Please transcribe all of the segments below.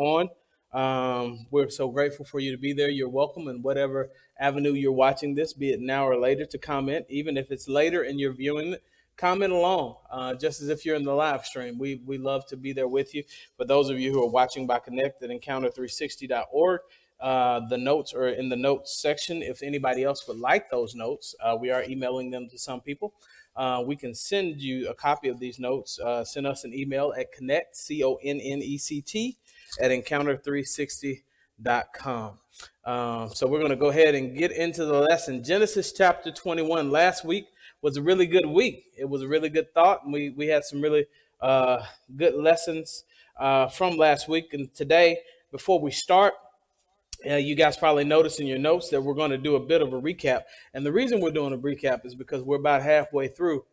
on. Um, we're so grateful for you to be there. You're welcome in whatever avenue you're watching this, be it now or later, to comment. Even if it's later and you're viewing it, comment along, uh, just as if you're in the live stream. We we love to be there with you. For those of you who are watching by Connect at Encounter360.org, uh, the notes are in the notes section. If anybody else would like those notes, uh, we are emailing them to some people. Uh, we can send you a copy of these notes. Uh, send us an email at connect, C O N N E C T, at encounter360.com. Um, so we're going to go ahead and get into the lesson. Genesis chapter 21. Last week was a really good week. It was a really good thought. And we, we had some really uh, good lessons uh, from last week. And today, before we start, uh, you guys probably noticed in your notes that we're going to do a bit of a recap. And the reason we're doing a recap is because we're about halfway through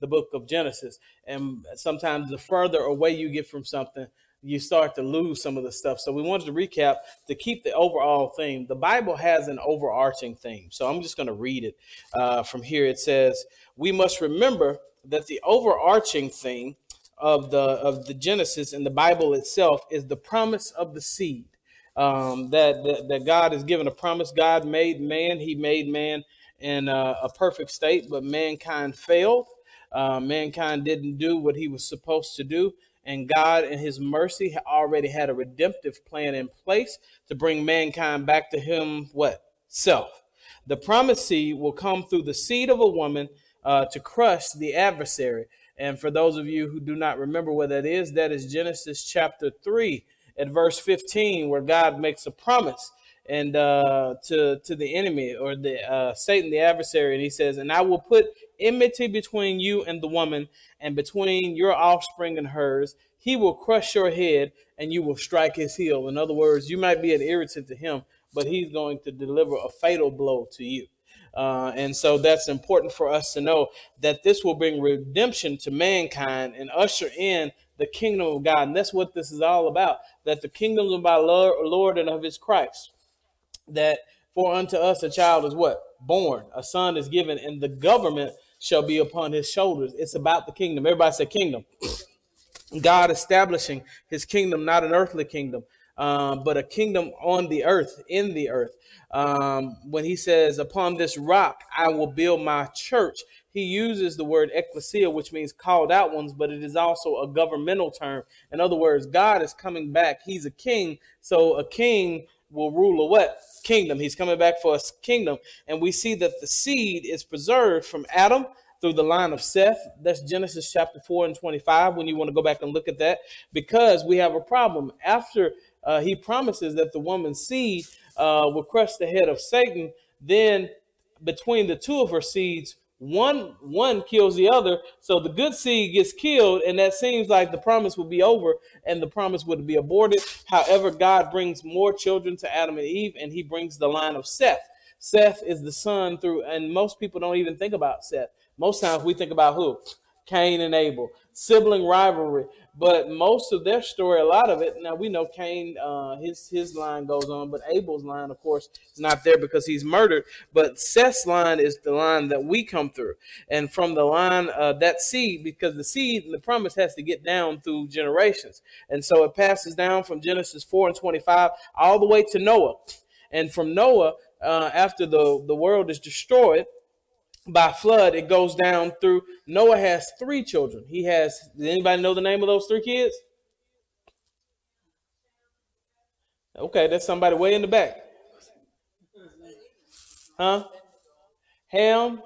the book of Genesis. And sometimes the further away you get from something, you start to lose some of the stuff. So we wanted to recap to keep the overall theme. The Bible has an overarching theme. So I'm just going to read it uh, from here. It says, We must remember that the overarching theme of the of the Genesis and the Bible itself is the promise of the seed um, that, that, that God has given a promise. God made man; He made man in a, a perfect state, but mankind failed. Uh, mankind didn't do what He was supposed to do, and God, in His mercy, already had a redemptive plan in place to bring mankind back to Him. What self? The promised seed will come through the seed of a woman uh, to crush the adversary. And for those of you who do not remember what that is, that is Genesis chapter 3, at verse 15 where God makes a promise and uh, to to the enemy or the uh, Satan, the adversary, and he says, "And I will put enmity between you and the woman, and between your offspring and hers. He will crush your head, and you will strike his heel." In other words, you might be an irritant to him, but he's going to deliver a fatal blow to you. Uh, and so that's important for us to know that this will bring redemption to mankind and usher in the kingdom of God. And that's what this is all about. That the kingdom of our Lord and of his Christ. That for unto us a child is what? Born. A son is given, and the government shall be upon his shoulders. It's about the kingdom. Everybody say kingdom. God establishing his kingdom, not an earthly kingdom, um, but a kingdom on the earth, in the earth. Um, when he says, Upon this rock I will build my church, he uses the word ecclesia, which means called out ones, but it is also a governmental term. In other words, God is coming back. He's a king. So a king will rule a what? Kingdom. He's coming back for a kingdom. And we see that the seed is preserved from Adam through the line of Seth. That's Genesis chapter 4 and 25 when you want to go back and look at that. Because we have a problem. After uh, he promises that the woman's seed uh, will crush the head of Satan, then between the two of her seeds, one one kills the other. So the good seed gets killed and that seems like the promise would be over and the promise would be aborted. However god brings more children to adam and eve and he brings the line of seth. Seth is the son through and most people don't even think about seth. Most times we think about who? Cain and abel. Sibling rivalry but most of their story, a lot of it, now we know Cain, uh, his his line goes on, but Abel's line, of course, is not there because he's murdered. But Seth's line is the line that we come through, and from the line uh, that seed, because the seed and the promise has to get down through generations, and so it passes down from Genesis four and twenty five all the way to Noah, and from Noah, uh, after the the world is destroyed by flood, it goes down through. Noah has three children. He has. Does anybody know the name of those three kids? Okay, that's somebody way in the back. Huh? Ham,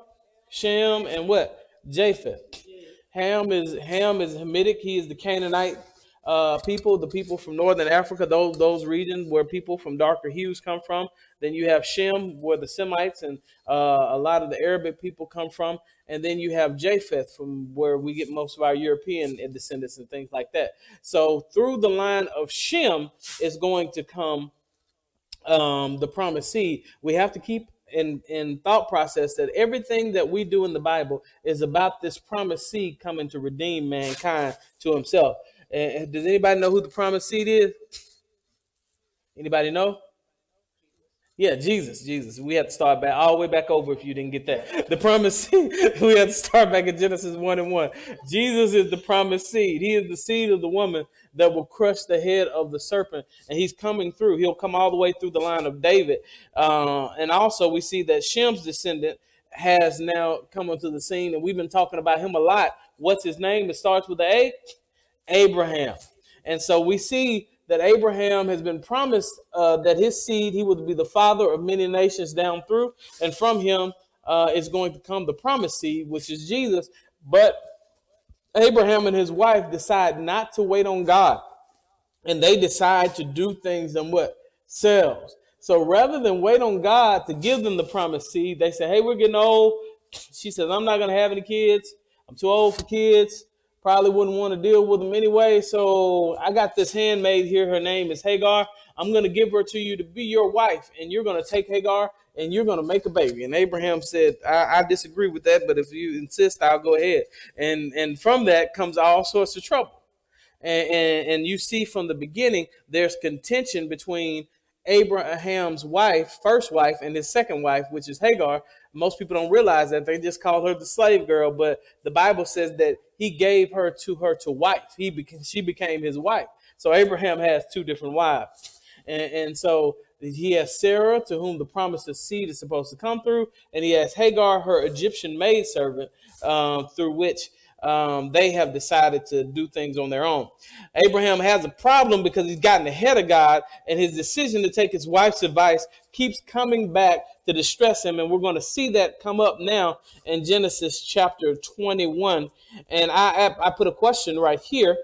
Shem, and what? Japheth. Ham is Ham is Hamitic. He is the Canaanite uh, people, the people from northern Africa, those those regions where people from darker hues come from. Then you have Shem, where the Semites and uh, a lot of the Arabic people come from. And then you have Japheth, from where we get most of our European descendants and things like that. So through the line of Shem is going to come um, the promised seed. We have to keep in, in thought process that everything that we do in the Bible is about this promised seed coming to redeem mankind to himself. And does anybody know who the promised seed is? Anybody know? Yeah, Jesus, Jesus. We have to start back all the way back over if you didn't get that. The promised seed. We had to start back in Genesis 1 and 1. Jesus is the promised seed. He is the seed of the woman that will crush the head of the serpent. And he's coming through. He'll come all the way through the line of David. Uh, and also we see that Shem's descendant has now come onto the scene. And we've been talking about him a lot. What's his name? It starts with the A. Abraham. And so we see that Abraham has been promised uh, that his seed, he would be the father of many nations down through, and from him uh, is going to come the promised seed, which is Jesus. But Abraham and his wife decide not to wait on God, and they decide to do things on what themselves. So rather than wait on God to give them the promised seed, they say, Hey, we're getting old. She says, I'm not going to have any kids. I'm too old for kids probably wouldn't want to deal with them anyway. So I got this handmaid here. Her name is Hagar. I'm going to give her to you to be your wife, and you're going to take Hagar and you're going to make a baby. And Abraham said, I, I, disagree with that, but if you insist, I'll go ahead. And and from that comes all sorts of trouble. And, and, and you see from the beginning, there's contention between Abraham's wife, first wife, and his second wife, which is Hagar. Most people don't realize that they just call her the slave girl, but the Bible says that he gave her to her to wife. He became, she became his wife. So Abraham has two different wives, and, and so he has Sarah, to whom the promise of seed is supposed to come through, and he has Hagar, her Egyptian maidservant, um, through which um, they have decided to do things on their own. Abraham has a problem because he's gotten ahead of God, and his decision to take his wife's advice keeps coming back to distress him. And we're going to see that come up now in Genesis chapter 21. And I, I put a question right here.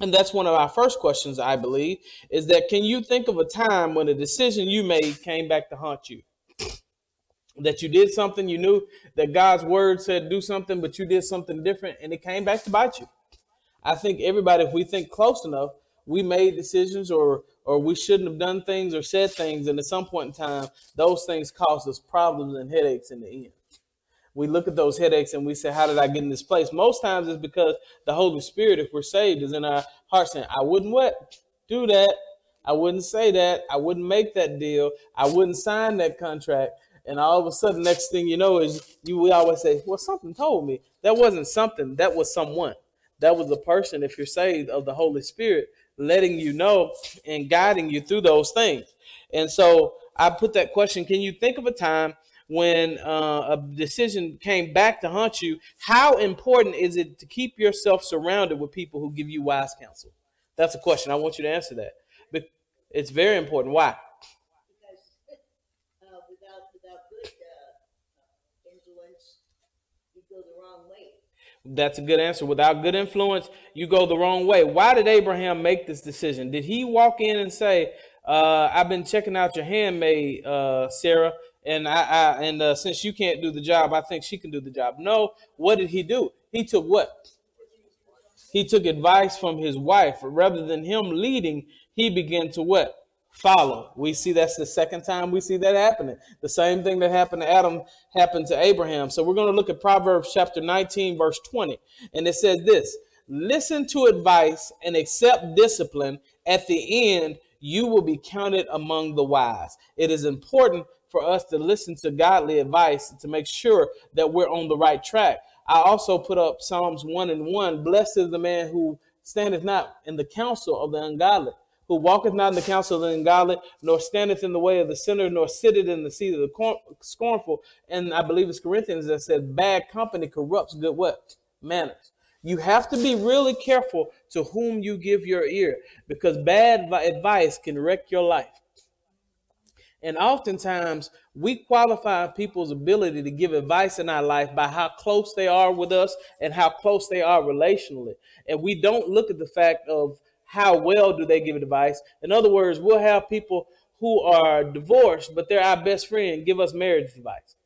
And that's one of our first questions, I believe, is that can you think of a time when a decision you made came back to haunt you? that you did something, you knew that God's word said do something, but you did something different and it came back to bite you. I think everybody, if we think close enough, we made decisions or or we shouldn't have done things or said things, and at some point in time, those things cause us problems and headaches in the end. We look at those headaches and we say, How did I get in this place? Most times it's because the Holy Spirit, if we're saved, is in our heart saying, I wouldn't what? Do that. I wouldn't say that. I wouldn't make that deal. I wouldn't sign that contract and all of a sudden, next thing you know is you. We always say, "Well, something told me." That wasn't something. That was someone. That was a person. If you're saved of the Holy Spirit, letting you know and guiding you through those things. And so I put that question: Can you think of a time when uh, a decision came back to haunt you? How important is it to keep yourself surrounded with people who give you wise counsel? That's a question. I want you to answer that. But it's very important. Why? That's a good answer. Without good influence, you go the wrong way. Why did Abraham make this decision? Did he walk in and say, uh, "I've been checking out your handmaid, uh, Sarah, and I, I and uh, since you can't do the job, I think she can do the job." No. What did he do? He took what? He took advice from his wife. Rather than him leading, he began to what? Follow. We see that's the second time we see that happening. The same thing that happened to Adam happened to Abraham. So we're going to look at Proverbs chapter 19, verse 20. And it says this Listen to advice and accept discipline. At the end, you will be counted among the wise. It is important for us to listen to godly advice to make sure that we're on the right track. I also put up Psalms 1 and 1. Blessed is the man who standeth not in the counsel of the ungodly who walketh not in the counsel of the ungodly, nor standeth in the way of the sinner, nor sitteth in the seat of the scornful. And I believe it's Corinthians that said, bad company corrupts good what? Manners. You have to be really careful to whom you give your ear because bad advice can wreck your life. And oftentimes we qualify people's ability to give advice in our life by how close they are with us and how close they are relationally. And we don't look at the fact of how well do they give advice? In other words, we'll have people who are divorced, but they're our best friend, give us marriage advice.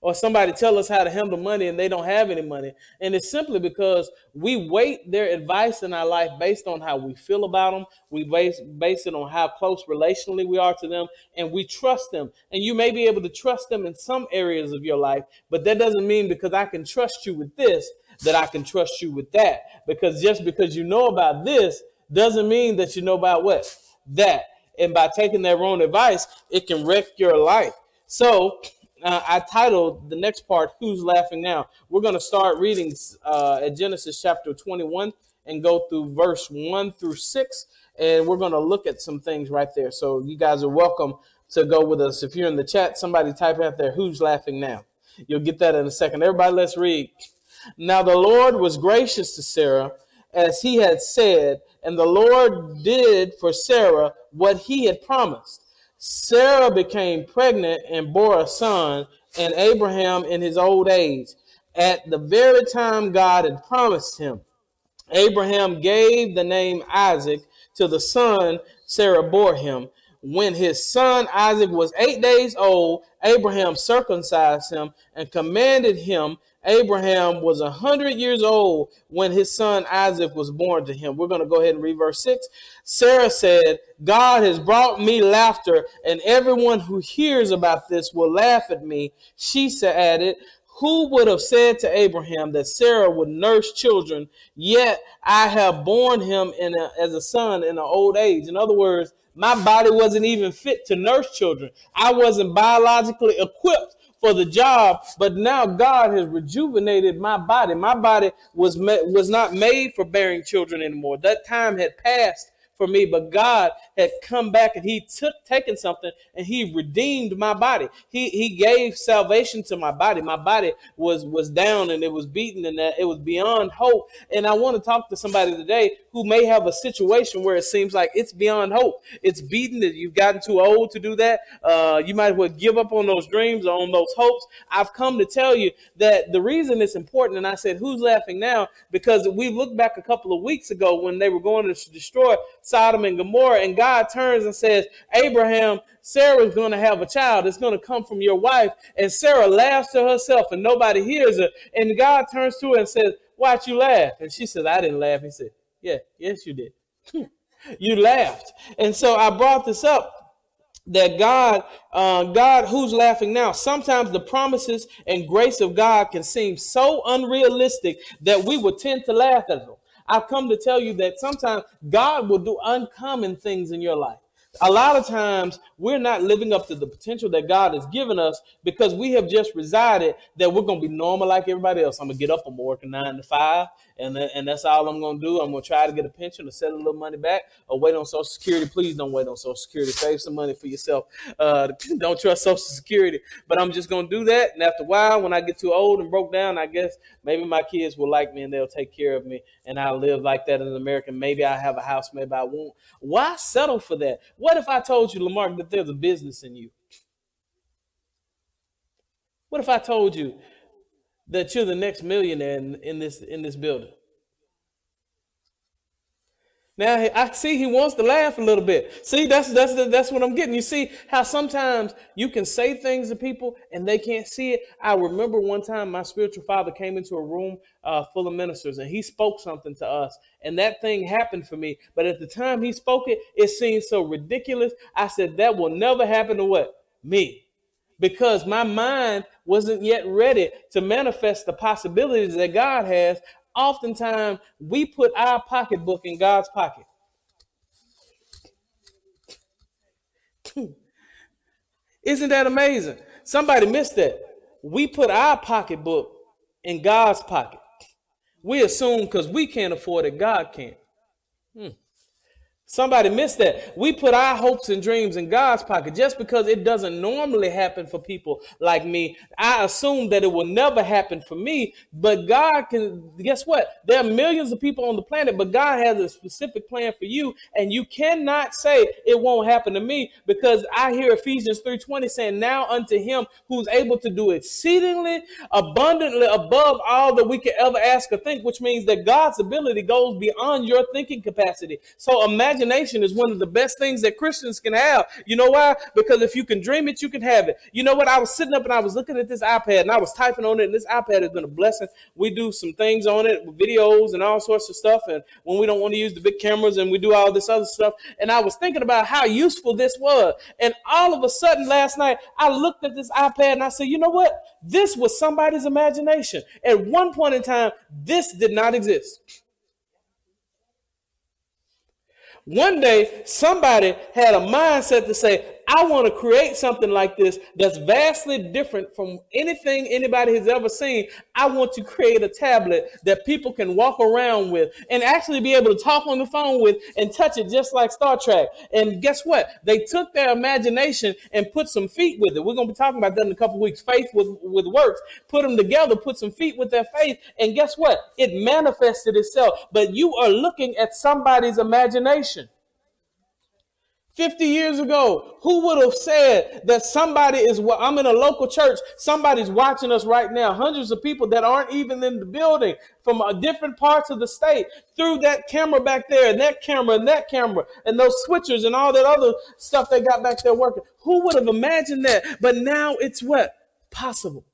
Or somebody tell us how to handle money and they don't have any money. And it's simply because we weight their advice in our life based on how we feel about them. We base, base it on how close relationally we are to them and we trust them. And you may be able to trust them in some areas of your life, but that doesn't mean because I can trust you with this that I can trust you with that. Because just because you know about this doesn't mean that you know about what? That. and by taking their own advice, it can wreck your life. So uh, I titled the next part, Who's Laughing Now? We're going to start reading uh, at Genesis chapter 21 and go through verse 1 through 6. And we're going to look at some things right there. So you guys are welcome to go with us. If you're in the chat, somebody type out there, Who's Laughing Now? You'll get that in a second. Everybody, let's read. Now the Lord was gracious to Sarah as he had said, and the Lord did for Sarah what he had promised. Sarah became pregnant and bore a son, and Abraham in his old age, at the very time God had promised him. Abraham gave the name Isaac to the son Sarah bore him. When his son Isaac was eight days old, Abraham circumcised him and commanded him Abraham was a hundred years old when his son Isaac was born to him. We're going to go ahead and read verse six. Sarah said, God has brought me laughter, and everyone who hears about this will laugh at me. She said added, who would have said to Abraham that Sarah would nurse children, yet I have borne him a, as a son in an old age? In other words, my body wasn't even fit to nurse children. I wasn't biologically equipped for the job, but now God has rejuvenated my body. My body was was not made for bearing children anymore. That time had passed for me, but God had come back and he took taken something and he redeemed my body. He he gave salvation to my body. My body was was down and it was beaten and that it was beyond hope. And I want to talk to somebody today who may have a situation where it seems like it's beyond hope. It's beaten that you've gotten too old to do that. Uh, you might as well give up on those dreams or on those hopes. I've come to tell you that the reason it's important, and I said, who's laughing now? Because we looked back a couple of weeks ago when they were going to destroy Sodom and Gomorrah, and God turns and says, Abraham, Sarah's going to have a child. It's going to come from your wife. And Sarah laughs to herself, and nobody hears her. And God turns to her and says, Why'd you laugh? And she says, I didn't laugh. He said, Yeah, yes, you did. you laughed. And so I brought this up that God, uh, God, who's laughing now? Sometimes the promises and grace of God can seem so unrealistic that we would tend to laugh at them. I've come to tell you that sometimes God will do uncommon things in your life. A lot of times we're not living up to the potential that God has given us because we have just resided that we're going to be normal like everybody else. I'm going to get up, I'm going to work a nine to five, and, and that's all I'm to do. I'm to try to get a pension or set a little money back or wait on Social Security. Please don't wait on Social Security. Save some money for yourself. Uh, don't trust Social Security. But I'm just to do that. And after a while, when I get too old and broke down, I guess maybe my kids will like me and they'll take care of me and I'll live like that in America. Maybe I have a house, maybe I won't. Why settle for that? What if I told you, Lamar, that there's a business in you? What if I told you that you're the next millionaire in, in this in this building. Now I see he wants to laugh a little bit. See, that's that's that's what I'm getting. You see how sometimes you can say things to people and they can't see it. I remember one time my spiritual father came into a room uh, full of ministers and he spoke something to us, and that thing happened for me. But at the time he spoke it, it seemed so ridiculous. I said that will never happen to what me because my mind wasn't yet ready to manifest the possibilities that God has. Oftentimes, we put our pocketbook in God's pocket. Isn't that amazing? Somebody missed that. We put our pocketbook in God's pocket. We assume because we can't afford it, God can. Hmm. Somebody missed that. We put our hopes and dreams in God's pocket just because it doesn't normally happen for people like me. I assume that it will never happen for me, but God can, guess what? There are millions of people on the planet, but God has a specific plan for you. And you cannot say it won't happen to me because I hear Ephesians 3.20 saying, now unto him who's able to do exceedingly abundantly above all that we could ever ask or think, which means that God's ability goes beyond your thinking capacity. So imagine imagination is one of the best things that Christians can have. You know why? Because if you can dream it, you can have it. You know what? I was sitting up and I was looking at this iPad and I was typing on it, and this iPad has been a blessing. We do some things on it, videos and all sorts of stuff. And when we don't want to use the big cameras and we do all this other stuff. And I was thinking about how useful this was. And all of a sudden last night, I looked at this iPad and I said, you know what? This was somebody's imagination. At one point in time, this did not exist. One day, somebody had a mindset to say, I want to create something like this that's vastly different from anything anybody has ever seen. I want to create a tablet that people can walk around with and actually be able to talk on the phone with and touch it just like Star Trek. And guess what? They took their imagination and put some feet with it. We're going to be talking about that in a couple weeks. Faith with, with works. Put them together, put some feet with their faith. And guess what? It manifested itself. But you are looking at somebody's imagination. 50 years ago, who would have said that somebody is, well, I'm in a local church, somebody's watching us right now, hundreds of people that aren't even in the building from uh, different parts of the state through that camera back there and that camera and that camera and those switchers and all that other stuff they got back there working. Who would have imagined that? But now it's what? Possible.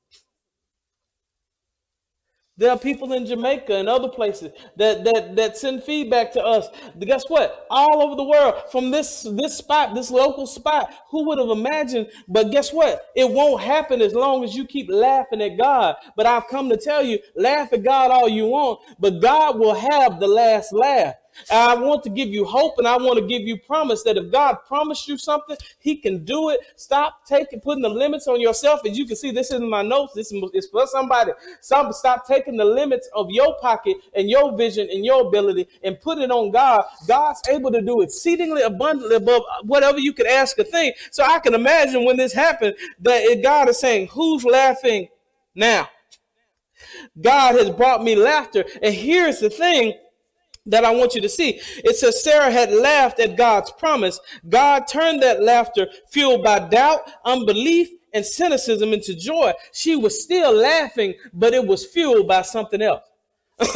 There are people in Jamaica and other places that, that, that send feedback to us. Guess what? All over the world, from this, this spot, this local spot, who would have imagined? But guess what? It won't happen as long as you keep laughing at God. But I've come to tell you, laugh at God all you want, but God will have the last laugh. I want to give you hope and I want to give you promise that if God promised you something, He can do it. Stop taking putting the limits on yourself. As you can see, this is my notes. This is for somebody. Some stop taking the limits of your pocket and your vision and your ability and put it on God. God's able to do exceedingly abundantly above whatever you could ask or think. So I can imagine when this happened that God is saying, Who's laughing now? God has brought me laughter. And here's the thing that I want you to see. It says Sarah had laughed at God's promise. God turned that laughter fueled by doubt, unbelief, and cynicism into joy. She was still laughing, but it was fueled by something else.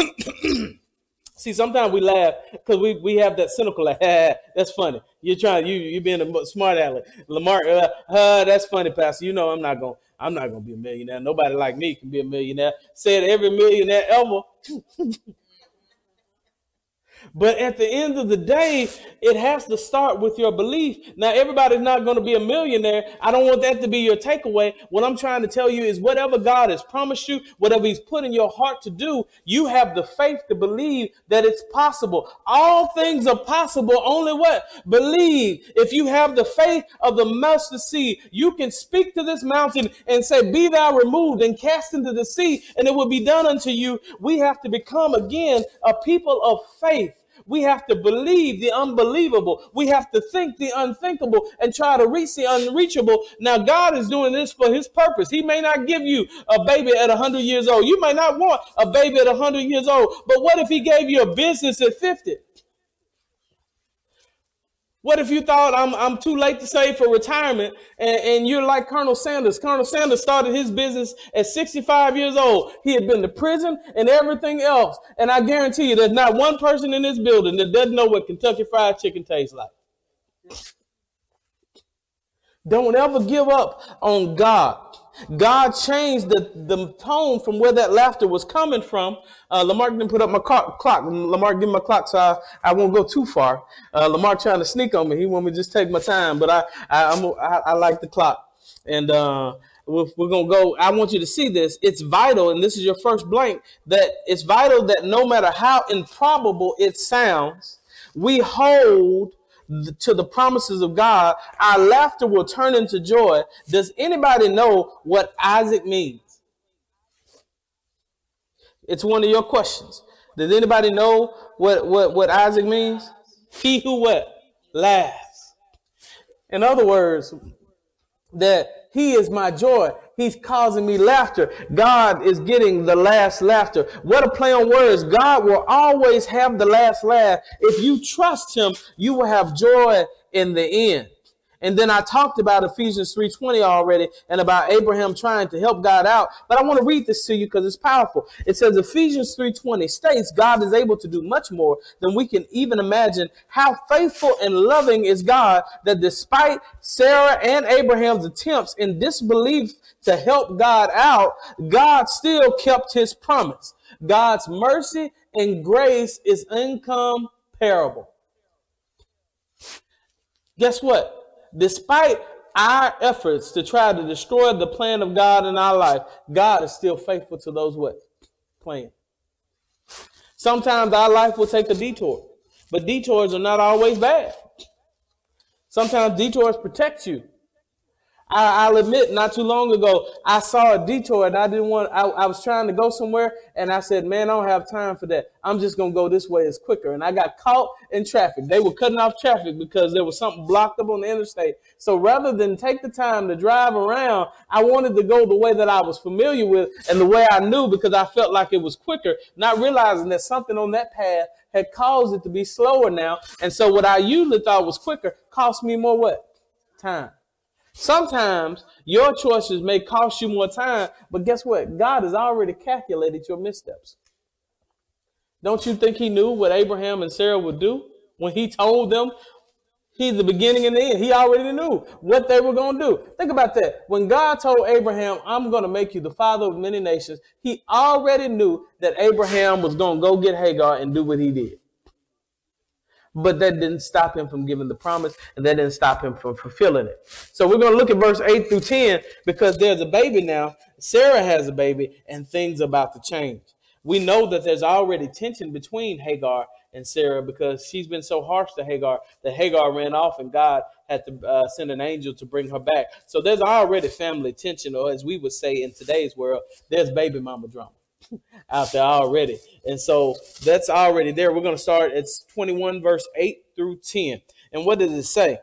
See, sometimes we laugh because we, we have that cynical like, ah, that's funny. You're trying, you you being a smart aleck. Lamar, uh, uh, that's funny, Pastor. You know I'm not gonna I'm not gonna be a millionaire. Nobody like me can be a millionaire. Said every millionaire ever. But at the end of the day, it has to start with your belief. Now, everybody's not going to be a millionaire. I don't want that to be your takeaway. What I'm trying to tell you is whatever God has promised you, whatever He's put in your heart to do, you have the faith to believe that it's possible. All things are possible. Only what? Believe. If you have the faith of the mustard seed, you can speak to this mountain and say, Be thou removed and cast into the sea, and it will be done unto you. We have to become again a people of faith. We have to believe the unbelievable. We have to think the unthinkable and try to reach the unreachable. Now, God is doing this for his purpose. He may not give you a baby at 100 years old. You may not want a baby at 100 years old. But what if he gave you a business at 50? What if you thought I'm, I'm too late to save for retirement and, and you're like Colonel Sanders? Colonel Sanders started his business at 65 years old. He had been to prison and everything else. And I guarantee you there's not one person in this building that doesn't know what Kentucky Fried Chicken tastes like. Don't ever give up on God. God changed the, the tone from where that laughter was coming from. Uh, Lamar didn't put up my clock. Lamar give me my clock, so I, I won't go too far. Uh, Lamar trying to sneak on me. He want me to just take my time, but I I, I, I like the clock. And uh, we're, we're going to go. I want you to see this. It's vital, and this is your first blank, that it's vital that no matter how improbable it sounds, we hold to the promises of God, our laughter will turn into joy. Does anybody know what Isaac means? It's one of your questions. Does anybody know what, what, what Isaac means? He who what? Laughs. In other words, that he is my joy. He's causing me laughter. God is getting the last laughter. What a play on words. God will always have the last laugh. If you trust him, you will have joy in the end. And then I talked about Ephesians 3:20 already and about Abraham trying to help God out. But I want to read this to you because it's powerful. It says Ephesians 3:20 states God is able to do much more than we can even imagine. How faithful and loving is God that despite Sarah and Abraham's attempts in disbelief to help God out, God still kept his promise. God's mercy and grace is incomparable. Guess what? Despite our efforts to try to destroy the plan of God in our life, God is still faithful to those what? Plan. Sometimes our life will take a detour. But detours are not always bad. Sometimes detours protect you. I, will admit, not too long ago, I saw a detour and I didn't want, I, I, was trying to go somewhere and I said, man, I don't have time for that. I'm just going to go this way. It's quicker. And I got caught in traffic. They were cutting off traffic because there was something blocked up on the interstate. So rather than take the time to drive around, I wanted to go the way that I was familiar with and the way I knew because I felt like it was quicker, not realizing that something on that path had caused it to be slower now. And so what I usually thought was quicker cost me more what? Time. Sometimes your choices may cost you more time, but guess what? God has already calculated your missteps. Don't you think he knew what Abraham and Sarah would do when he told them he's the beginning and the end? He already knew what they were going to do. Think about that. When God told Abraham, I'm going to make you the father of many nations, he already knew that Abraham was going to go get Hagar and do what he did. But that didn't stop him from giving the promise, and that didn't stop him from fulfilling it. So we're going to look at verse 8 through 10 because there's a baby now. Sarah has a baby, and things about to change. We know that there's already tension between Hagar and Sarah because she's been so harsh to Hagar that Hagar ran off and God had to uh, send an angel to bring her back. So there's already family tension, or as we would say in today's world, there's baby mama drama out there already. And so that's already there. We're going to start. It's 21, verse 8 through 10. And what does it say?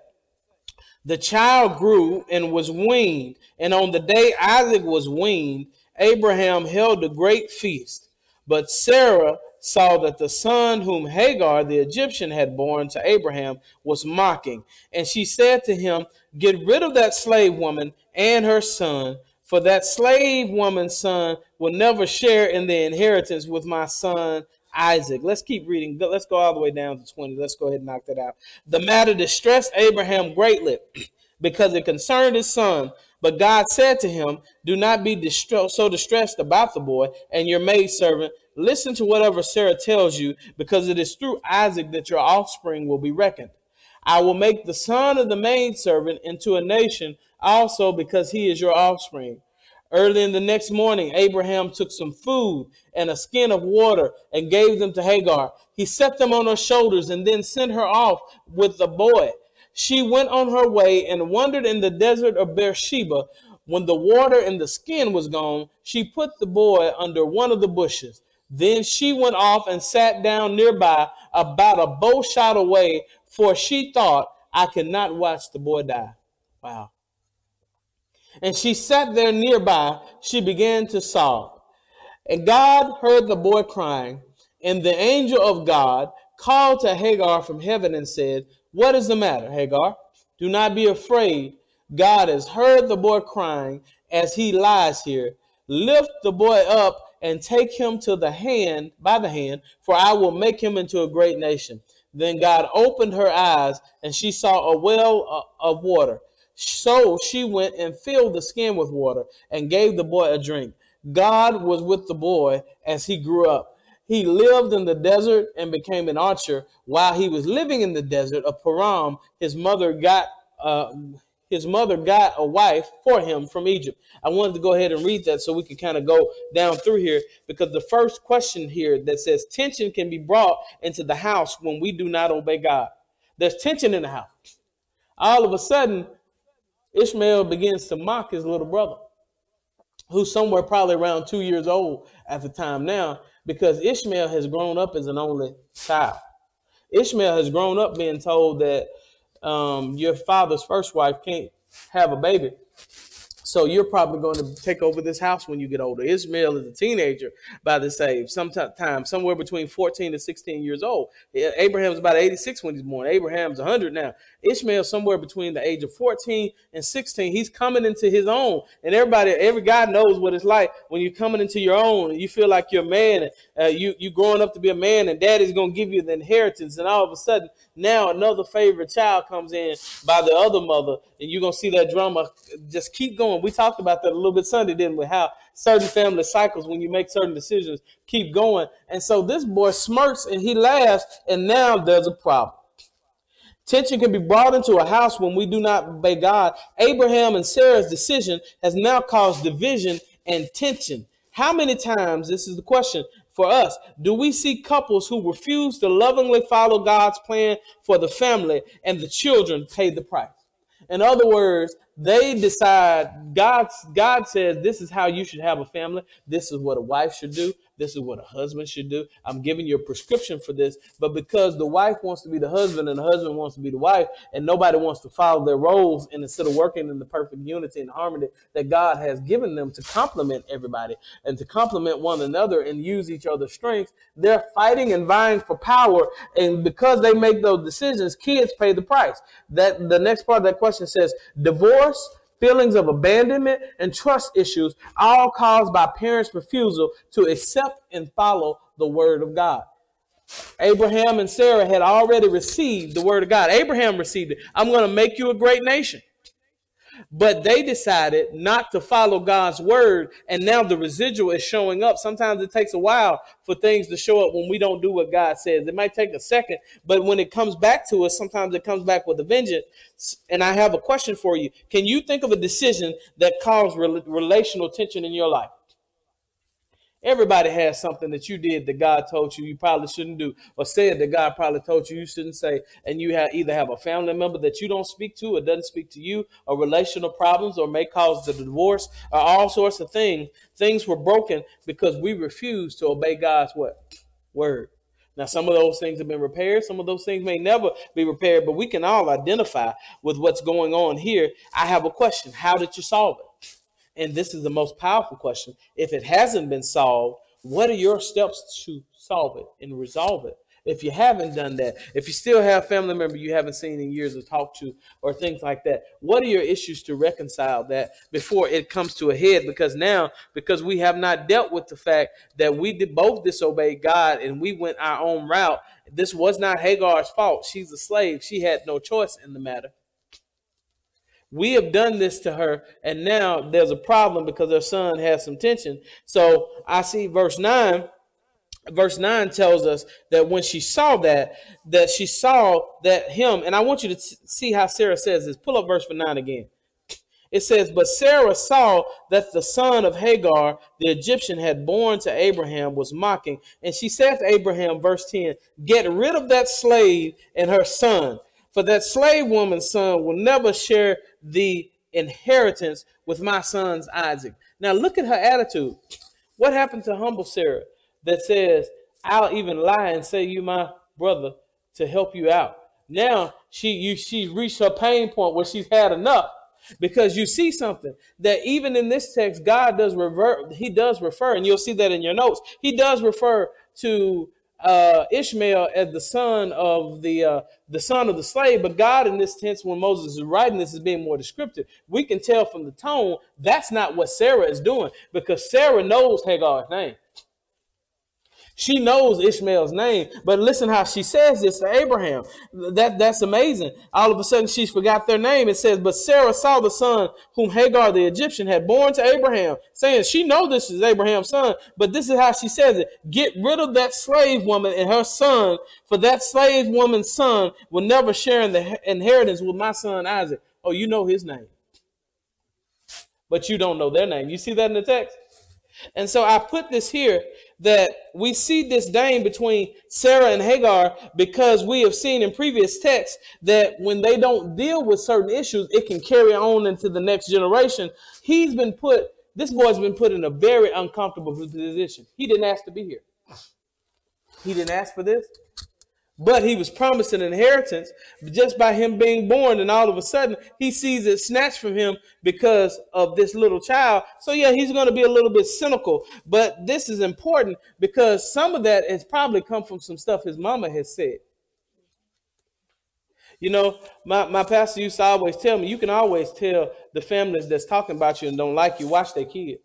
The child grew and was weaned. And on the day Isaac was weaned, Abraham held a great feast. But Sarah saw that the son whom Hagar the Egyptian had borne to Abraham was mocking. And she said to him, Get rid of that slave woman and her son for that slave woman's son will never share in the inheritance with my son Isaac. Let's keep reading. Let's go all the way down to 20. Let's go ahead and knock that out. The matter distressed Abraham greatly because it concerned his son. But God said to him, Do not be so distressed about the boy and your maidservant. Listen to whatever Sarah tells you, because it is through Isaac that your offspring will be reckoned. I will make the son of the maidservant into a nation also because he is your offspring. Early in the next morning, Abraham took some food and a skin of water and gave them to Hagar. He set them on her shoulders and then sent her off with the boy. She went on her way and wandered in the desert of Beersheba. When the water and the skin was gone, she put the boy under one of the bushes. Then she went off and sat down nearby, about a bow shot away, for she thought, I cannot watch the boy die. Wow. And she sat there nearby. She began to sob. And God heard the boy crying. And the angel of God called to Hagar from heaven and said, What is the matter, Hagar? Do not be afraid. God has heard the boy crying as he lies here. Lift the boy up and take him to the hand by the hand, for I will make him into a great nation. Then God opened her eyes, and she saw a well uh, of water. So she went and filled the skin with water and gave the boy a drink. God was with the boy as he grew up. He lived in the desert and became an archer. While he was living in the desert of Paran, his mother got uh, his mother got a wife for him from Egypt. I wanted to go ahead and read that so we can kind of go down through here because the first question here that says tension can be brought into the house when we do not obey God. There's tension in the house. All of a sudden, Ishmael begins to mock his little brother, who's somewhere probably around two years old at the time now, because Ishmael has grown up as an only child. Ishmael has grown up being told that um, your father's first wife can't have a baby so you're probably going to take over this house when you get older. Ishmael is a teenager by the age, sometime somewhere between 14 to 16 years old. Abraham's about 86 when he's born. Abraham's 100 now. Ishmael somewhere between the age of 14 and 16. He's coming into his own, and everybody, every guy knows what it's like when you're coming into your own. And you feel like you're a man. Uh, you you growing up to be a man, and daddy's going to give you the inheritance, and all of a sudden now another favorite child comes in by the other mother, and you're gonna see that drama just keep going. We talked about that a little bit Sunday, didn't we? How certain family cycles when you make certain decisions keep going. And so this boy smirks and he laughs, and now there's a problem. Tension can be brought into a house when we do not obey God. Abraham and Sarah's decision has now caused division and tension. How many times, this is the question, for us? Do we see couples who refuse to lovingly follow God's plan for the family and the children pay the price? In other words, they decide God God says this is how you should have a family. This is what a wife should do. This is what a husband should do. I'm giving you a prescription for this, but because the wife wants to be the husband and the husband wants to be the wife, and nobody wants to follow their roles, and instead of working in the perfect unity and harmony that God has given them to complement everybody and to complement one another and use each other's strengths, they're fighting and vying for power. And because they make those decisions, kids pay the price. That the next part of that question says divorce feelings of abandonment, and trust issues, all caused by parents' refusal to accept and follow the word of God. Abraham and Sarah had already received the word of God. Abraham received it. I'm going to make you a great nation. But they decided not to follow God's word, and now the residual is showing up. Sometimes it takes a while for things to show up when we don't do what God says. It might take a second, but when it comes back to us, sometimes it comes back with a vengeance. And I have a question for you. Can you think of a decision that caused relational tension in your life? Everybody has something that you did that God told you you probably shouldn't do, or said that God probably told you you shouldn't say. And you have either have a family member that you don't speak to, or doesn't speak to you, or relational problems, or may cause the divorce, or all sorts of things. Things were broken because we refused to obey God's what word. Now, some of those things have been repaired. Some of those things may never be repaired, but we can all identify with what's going on here. I have a question. How did you solve it? And this is the most powerful question. If it hasn't been solved, what are your steps to solve it and resolve it? If you haven't done that, if you still have family member you haven't seen in years or talked to or things like that, what are your issues to reconcile that before it comes to a head? Because now, because we have not dealt with the fact that we did both disobeyed God and we went our own route, this was not Hagar's fault. She's a slave. She had no choice in the matter. We have done this to her, and now there's a problem because her son has some tension. So I see verse 9. Verse 9 tells us that when she saw that, that she saw that him, and I want you to see how Sarah says this. Pull up verse 9 again. It says, But Sarah saw that the son of Hagar, the Egyptian, had borne to Abraham was mocking. And she said to Abraham, verse 10, Get rid of that slave and her son, for that slave woman's son will never share the inheritance with my son's Isaac. Now look at her attitude. What happened to humble Sarah that says, I'll even lie and say you my brother to help you out. Now she you she reached her pain point where she's had enough. Because you see something that even in this text, God does revert, he does refer, and you'll see that in your notes. He does refer to uh, Ishmael as the son of the uh, the son of the slave, but God in this tense, when Moses is writing this, is being more descriptive. We can tell from the tone that's not what Sarah is doing because Sarah knows Hagar's name. She knows Ishmael's name, but listen how she says this to Abraham. That that's amazing. All of a sudden she's forgot their name. It says, "But Sarah saw the son whom Hagar the Egyptian had borne to Abraham, saying, she know this is Abraham's son, but this is how she says it: Get rid of that slave woman and her son, for that slave woman's son will never share in the inheritance with my son Isaac." Oh, you know his name, but you don't know their name. You see that in the text. And so I put this here that we see disdain between Sarah and Hagar because we have seen in previous texts that when they don't deal with certain issues, it can carry on into the next generation. He's been put, this boy's been put in a very uncomfortable position. He didn't ask to be here. He didn't ask for this. But he was promised an inheritance just by him being born, and all of a sudden he sees it snatched from him because of this little child. So, yeah, he's going to be a little bit cynical. But this is important because some of that has probably come from some stuff his mama has said. You know, my, my pastor used to always tell me, you can always tell the families that's talking about you and don't like you, watch their kids.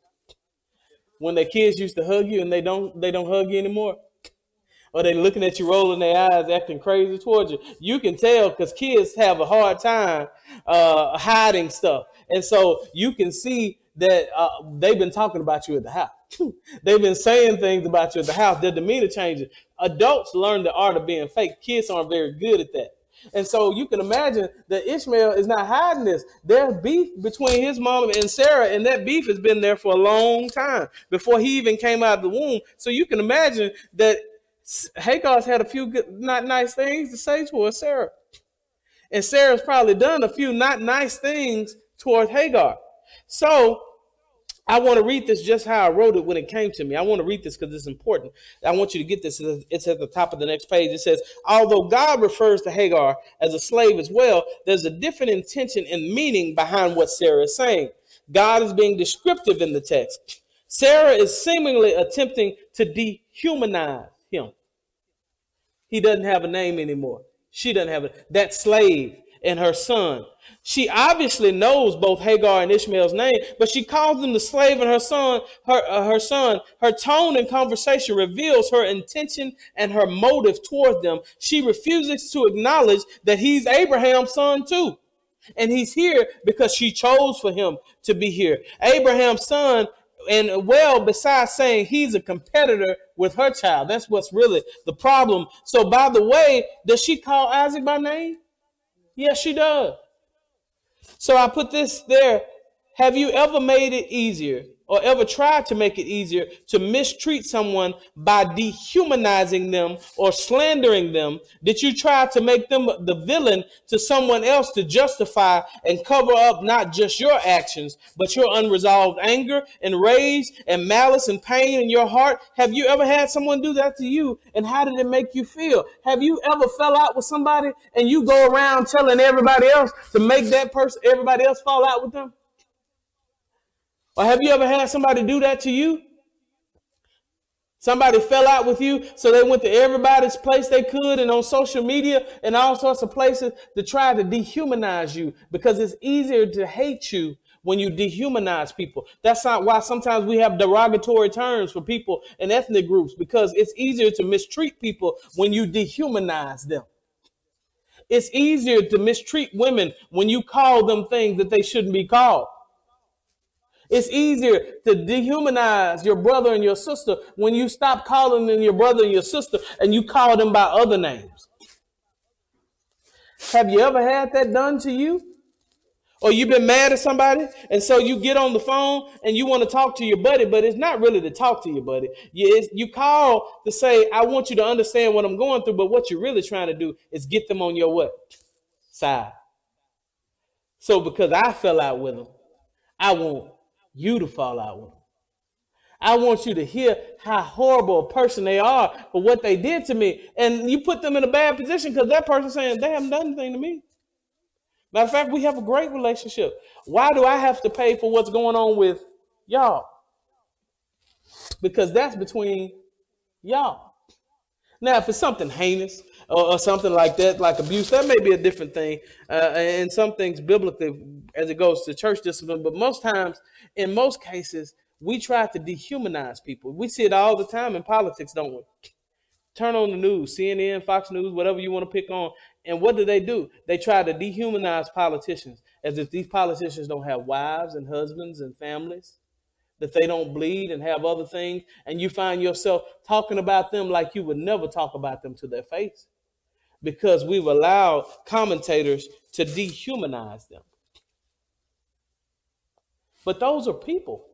When their kids used to hug you and they don't they don't hug you anymore or they looking at you rolling their eyes acting crazy towards you. You can tell because kids have a hard time uh, hiding stuff. And so you can see that uh, they've been talking about you at the house. They've been saying things about you at the house. Their demeanor changes. Adults learn the art of being fake. Kids aren't very good at that. And so you can imagine that Ishmael is not hiding this. There's beef between his mom and Sarah, and that beef has been there for a long time before he even came out of the womb. So you can imagine that Hagar's had a few good, not nice things to say towards Sarah. And Sarah's probably done a few not nice things towards Hagar. So I want to read this just how I wrote it when it came to me. I want to read this because it's important. I want you to get this. It's at the top of the next page. It says, although God refers to Hagar as a slave as well, there's a different intention and meaning behind what Sarah is saying. God is being descriptive in the text. Sarah is seemingly attempting to dehumanize. He doesn't have a name anymore. She doesn't have it. That slave and her son she obviously knows both Hagar and Ishmael's name, but she calls them the slave and her son, her, uh, her son. Her tone and conversation reveals her intention and her motive toward them. She refuses to acknowledge that he's Abraham's son too. And he's here because she chose for him to be here. Abraham's son and well, besides saying he's a competitor with her child, that's what's really the problem. So, by the way, does she call Isaac by name? Yes, she does. So I put this there. Have you ever made it easier or ever tried to make it easier to mistreat someone by dehumanizing them or slandering them? Did you try to make them the villain to someone else to justify and cover up not just your actions, but your unresolved anger and rage and malice and pain in your heart? Have you ever had someone do that to you? And how did it make you feel? Have you ever fell out with somebody and you go around telling everybody else to make that person, everybody else fall out with them? Or have you ever had somebody do that to you? Somebody fell out with you, so they went to everybody's place they could and on social media and all sorts of places to try to dehumanize you because it's easier to hate you when you dehumanize people. That's not why sometimes we have derogatory terms for people and ethnic groups because it's easier to mistreat people when you dehumanize them. It's easier to mistreat women when you call them things that they shouldn't be called. It's easier to dehumanize your brother and your sister when you stop calling them your brother and your sister and you call them by other names. Have you ever had that done to you? Or you've been mad at somebody, and so you get on the phone and you want to talk to your buddy, but it's not really to talk to your buddy. You, you call to say, I want you to understand what I'm going through, but what you're really trying to do is get them on your what? Side. So because I fell out with them, I want you to fall out with them. I want you to hear how horrible a person they are for what they did to me. And you put them in a bad position because that person saying they haven't done anything to me. Matter of fact, we have a great relationship. Why do I have to pay for what's going on with y'all? Because that's between y'all. Now, if it's something heinous or, or something like that, like abuse, that may be a different thing. Uh, and some things biblically as it goes to church discipline, but most times in most cases, we try to dehumanize people. We see it all the time in politics, don't we? Turn on the news, CNN, Fox News, whatever you want to pick on. And what do they do? They try to dehumanize politicians as if these politicians don't have wives and husbands and families, that they don't bleed and have other things. And you find yourself talking about them like you would never talk about them to their face because we've allowed commentators to dehumanize them. But those are people.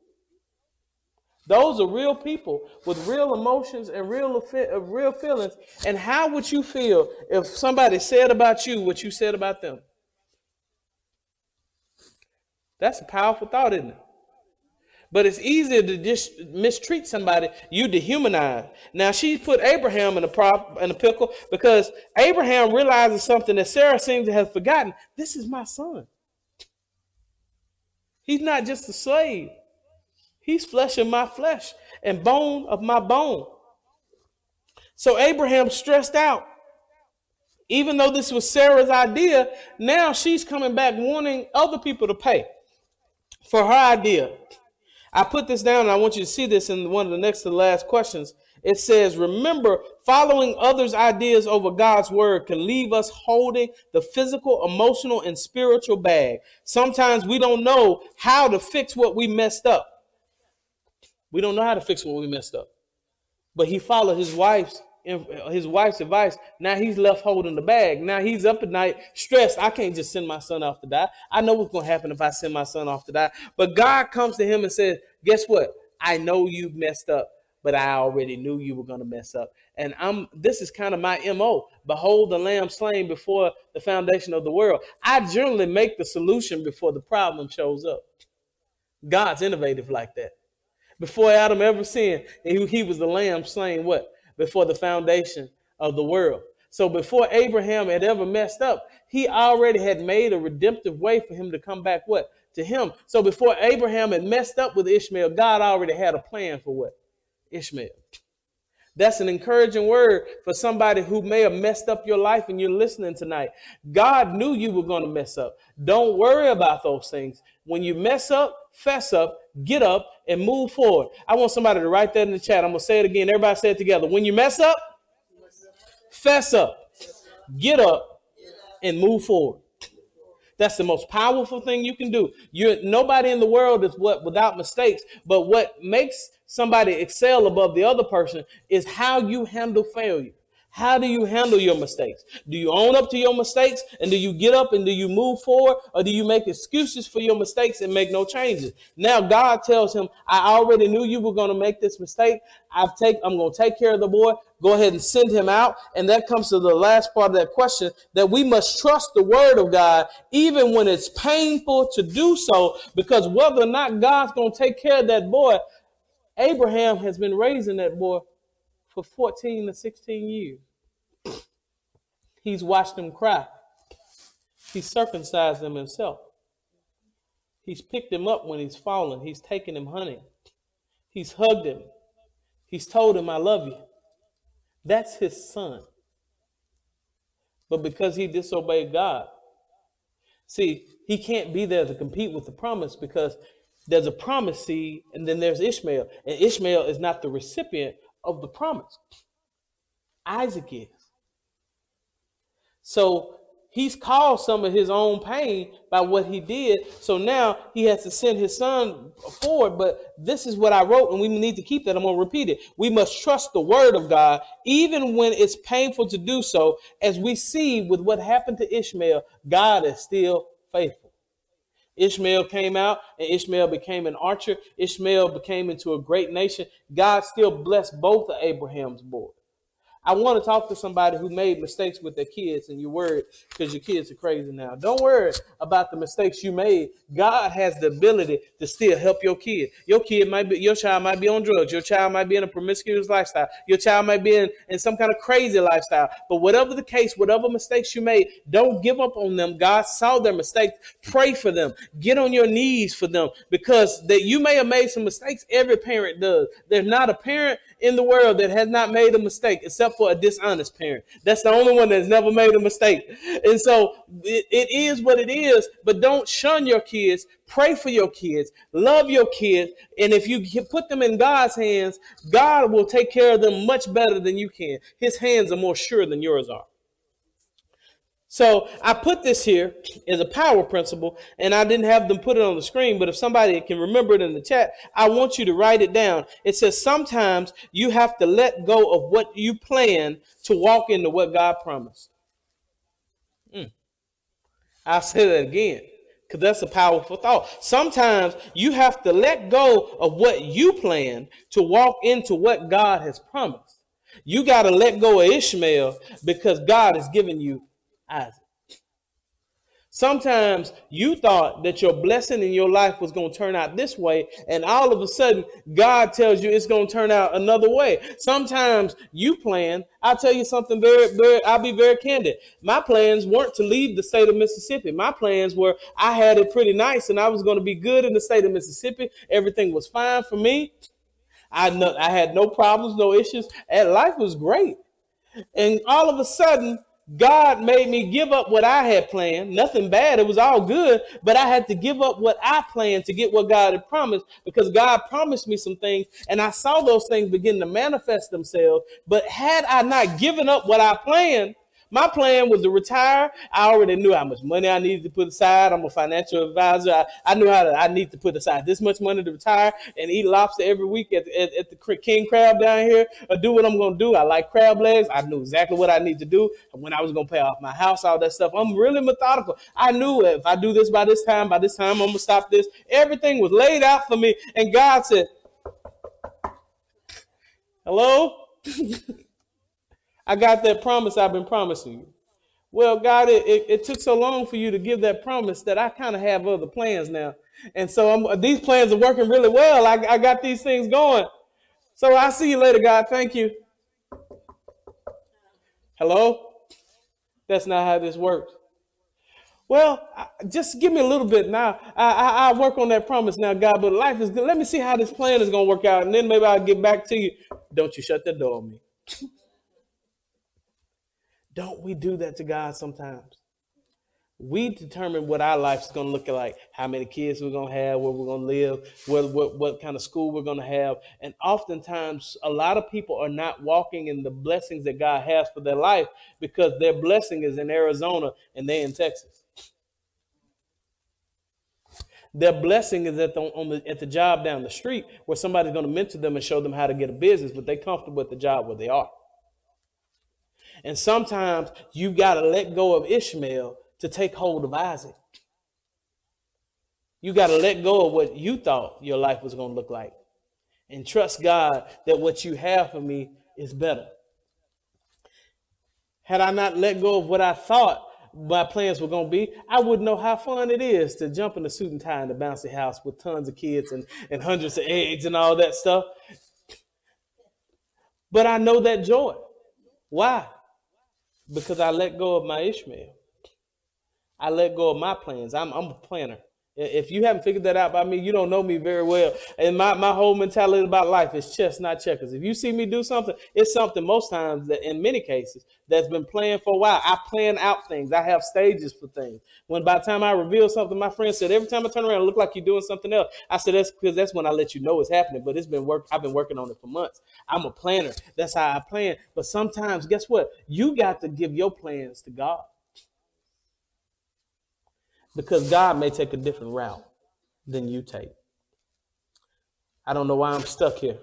Those are real people with real emotions and real uh, real feelings. And how would you feel if somebody said about you what you said about them? That's a powerful thought, isn't it? But it's easier to just mistreat somebody you dehumanize. Now she put Abraham in a prop in a pickle because Abraham realizes something that Sarah seems to have forgotten. This is my son. He's not just a slave. He's flesh of my flesh and bone of my bone. So Abraham stressed out. Even though this was Sarah's idea, now she's coming back wanting other people to pay for her idea. I put this down and I want you to see this in one of the next to the last questions. It says, remember, following others' ideas over God's word can leave us holding the physical, emotional, and spiritual bag. Sometimes we don't know how to fix what we messed up. We don't know how to fix what we messed up. But he followed his wife's his wife's advice. Now he's left holding the bag. Now he's up at night stressed. I can't just send my son off to die. I know what's going to happen if I send my son off to die. But God comes to him and says, Guess what? I know you've messed up, but I already knew you were going to mess up. And I'm this is kind of my MO. Behold the lamb slain before the foundation of the world. I generally make the solution before the problem shows up. God's innovative like that. Before Adam ever sinned, he, he was the lamb slain what? Before the foundation of the world. So before Abraham had ever messed up, he already had made a redemptive way for him to come back what? To him. So before Abraham had messed up with Ishmael, God already had a plan for what? Ishmael. That's an encouraging word for somebody who may have messed up your life and you're listening tonight. God knew you were going to mess up. Don't worry about those things. When you mess up, fess up, get up, and move forward. I want somebody to write that in the chat. I'm going to say it again. Everybody say it together. When you mess up, fess up, get up, and move forward. That's the most powerful thing you can do. You're nobody in the world is what without mistakes, but what makes somebody excel above the other person is how you handle failure. How do you handle your mistakes? Do you own up to your mistakes and do you get up and do you move forward or do you make excuses for your mistakes and make no changes? Now God tells him, I already knew you were going to make this mistake. I've take, I'm going to take care of the boy. Go ahead and send him out. And that comes to the last part of that question that we must trust the word of God even when it's painful to do so because whether or not God's going to take care of that boy, Abraham has been raising that boy for 14 to 16 years. He's watched him cry. He's circumcised him himself. He's picked him up when he's fallen. He's taken him hunting. He's hugged him. He's told him, I love you. That's his son. But because he disobeyed God, see, he can't be there to compete with the promise because there's a promise seed and then there's Ishmael. And Ishmael is not the recipient of the promise. Isaac is. So he's caused some of his own pain by what he did. So now he has to send his son forward. But this is what I wrote, and we need to keep that. I'm going to repeat it. We must trust the word of God, even when it's painful to do so. As we see with what happened to Ishmael, God is still faithful. Ishmael came out and Ishmael became an archer. Ishmael became into a great nation. God still blessed both of Abraham's boys. I want to talk to somebody who made mistakes with their kids and you're worried because your kids are crazy now. Don't worry about the mistakes you made. God has the ability to still help your kid. Your kid might be, your child might be on drugs. Your child might be in a promiscuous lifestyle. Your child might be in, in some kind of crazy lifestyle. But whatever the case, whatever mistakes you made, don't give up on them. God saw their mistakes. Pray for them. Get on your knees for them because that you may have made some mistakes. Every parent does. There's not a parent in the world that has not made a mistake except for a dishonest parent. That's the only one that's never made a mistake. And so it, it is what it is, but don't shun your kids. Pray for your kids. Love your kids. And if you put them in God's hands, God will take care of them much better than you can. His hands are more sure than yours are. So I put this here as a power principle, and I didn't have them put it on the screen, but if somebody can remember it in the chat, I want you to write it down. It says sometimes you have to let go of what you plan to walk into what God promised. Mm. I'll say that again because that's a powerful thought. Sometimes you have to let go of what you plan to walk into what God has promised. You got to let go of Ishmael because God has given you Isaac. Sometimes you thought that your blessing in your life was going to turn out this way, and all of a sudden, God tells you it's going to turn out another way. Sometimes you plan. I'll tell you something very, very, I'll be very candid. My plans weren't to leave the state of Mississippi. My plans were I had it pretty nice, and I was going to be good in the state of Mississippi. Everything was fine for me. I, no, I had no problems, no issues, and life was great. And all of a sudden, God made me give up what I had planned. Nothing bad. It was all good, but I had to give up what I planned to get what God had promised because God promised me some things and I saw those things begin to manifest themselves. But had I not given up what I planned, My plan was to retire. I already knew how much money I needed to put aside. I'm a financial advisor. I, I knew how to, I need to put aside this much money to retire and eat lobster every week at, at, at the King Crab down here or do what I'm going to do. I like crab legs. I knew exactly what I need to do when I was going to pay off my house, all that stuff. I'm really methodical. I knew if I do this by this time, by this time, I'm going to stop this. Everything was laid out for me. And God said, hello? I got that promise I've been promising you. Well, God, it, it, it took so long for you to give that promise that I kind of have other plans now. And so I'm, these plans are working really well. I, I got these things going. So I'll see you later, God. Thank you. Hello? That's not how this works. Well, just give me a little bit now. I, I, I work on that promise now, God. But life is good. Let me see how this plan is going to work out, and then maybe I'll get back to you. Don't you shut the door on me. Don't we do that to God sometimes? We determine what our life is going to look like, how many kids we're going to have, where we're going to live, what, what, what kind of school we're going to have. And oftentimes, a lot of people are not walking in the blessings that God has for their life because their blessing is in Arizona and they're in Texas. Their blessing is at the, on the, at the job down the street where somebody's going to mentor them and show them how to get a business, but they're comfortable at the job where they are. And sometimes you've got to let go of Ishmael to take hold of Isaac. You got to let go of what you thought your life was going to look like and trust God that what you have for me is better. Had I not let go of what I thought my plans were going to be, I wouldn't know how fun it is to jump in a suit and tie in the bouncy house with tons of kids and, and hundreds of eggs and all that stuff. But I know that joy. Why? Because I let go of my Ishmael. I let go of my plans. I'm, I'm a planner. If you haven't figured that out by me, you don't know me very well. And my, my whole mentality about life is chess, not checkers. If you see me do something, it's something most times that in many cases that's been planned for a while. I plan out things. I have stages for things. When by the time I reveal something, my friend said, every time I turn around, look like you're doing something else. I said, that's because that's when I let you know it's happening. But it's been work. I've been working on it for months. I'm a planner. That's how I plan. But sometimes, guess what? You got to give your plans to God because God may take a different route than you take. I don't know why I'm stuck here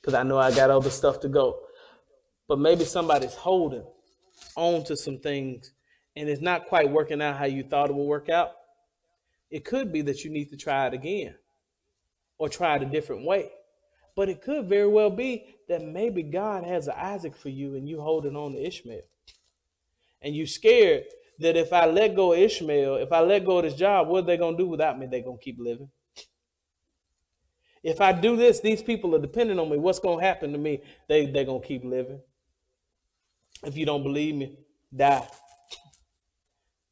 because I know I got other stuff to go. But maybe somebody's holding on to some things and it's not quite working out how you thought it would work out. It could be that you need to try it again or try it a different way. But it could very well be that maybe God has an Isaac for you and you holding on to Ishmael. And you scared that if I let go of Ishmael, if I let go of this job, what are they going to do without me? They're going to keep living. If I do this, these people are depending on me. What's going to happen to me? They, they're going to keep living. If you don't believe me, die.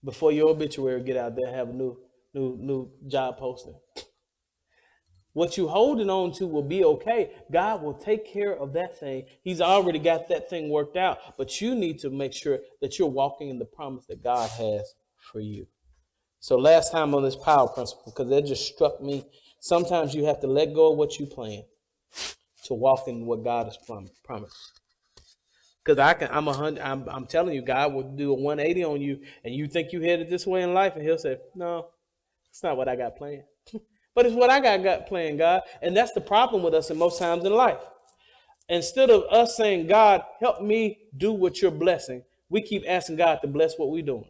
Before your obituary get out there, have a new, new, new job posting. What you holding on to will be okay. God will take care of that thing. He's already got that thing worked out. But you need to make sure that you're walking in the promise that God has for you. So last time on this power principle, because that just struck me. Sometimes you have to let go of what you plan to walk in what God has promised. Because I can, I'm a hundred. I'm, I'm telling you, God will do a 180 on you, and you think you headed this way in life, and He'll say, "No, it's not what I got planned." But it's what I got, got playing, God. And that's the problem with us in most times in life. Instead of us saying, God, help me do what you're blessing, we keep asking God to bless what we're doing.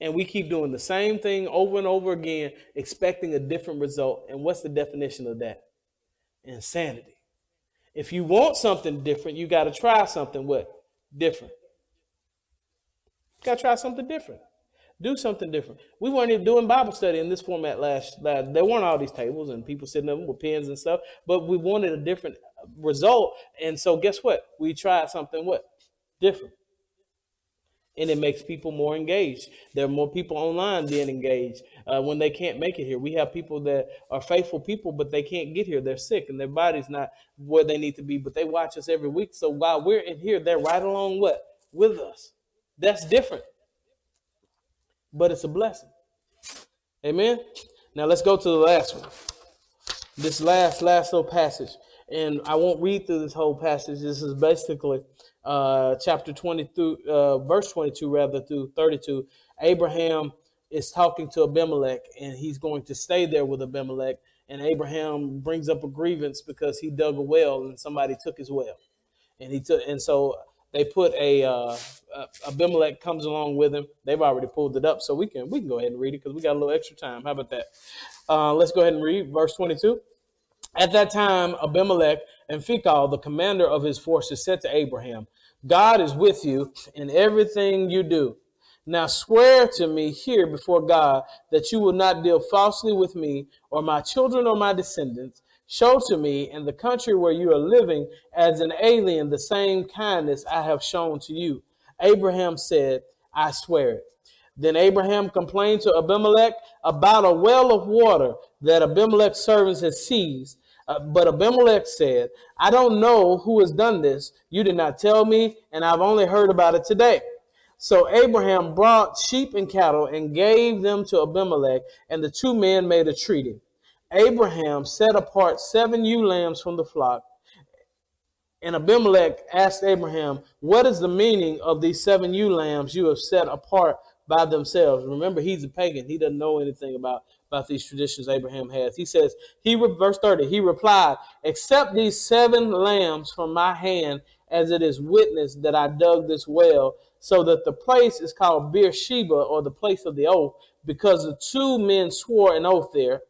And we keep doing the same thing over and over again, expecting a different result. And what's the definition of that? Insanity. If you want something different, you got to try something what? Different. You got to try something different do something different. We weren't even doing Bible study in this format last. last there weren't all these tables and people sitting up with pens and stuff, but we wanted a different result. And so, guess what? We tried something what different, and it makes people more engaged. There are more people online being engaged uh, when they can't make it here. We have people that are faithful people, but they can't get here. They're sick and their body's not where they need to be, but they watch us every week. So while we're in here, they're right along what with us. That's different but it's a blessing. Amen. Now let's go to the last one. This last, last little passage And I won't read through this whole passage. This is basically uh, chapter 20 through uh, verse 22, rather, through 32. Abraham is talking to Abimelech, and he's going to stay there with Abimelech. And Abraham brings up a grievance because he dug a well and somebody took his well, and he took, and so they put a uh, Abimelech comes along with him. They've already pulled it up, so we can we can go ahead and read it because we got a little extra time. How about that? Uh, let's go ahead and read verse 22. At that time, Abimelech and Phicol, the commander of his forces, said to Abraham, God is with you in everything you do. Now swear to me here before God that you will not deal falsely with me or my children or my descendants. Show to me in the country where you are living as an alien the same kindness I have shown to you. Abraham said, I swear it. Then Abraham complained to Abimelech about a well of water that Abimelech's servants had seized. Uh, but Abimelech said, I don't know who has done this. You did not tell me, and I've only heard about it today. So Abraham brought sheep and cattle and gave them to Abimelech, and the two men made a treaty. Abraham set apart seven ewe lambs from the flock. And Abimelech asked Abraham, What is the meaning of these seven ewe lambs you have set apart by themselves. Remember, he's a pagan. He doesn't know anything about, about these traditions Abraham has. He says, he verse 30, he replied, Accept these seven lambs from my hand as it is witness that I dug this well, so that the place is called Beersheba, or the place of the oath, because the two men swore an oath there.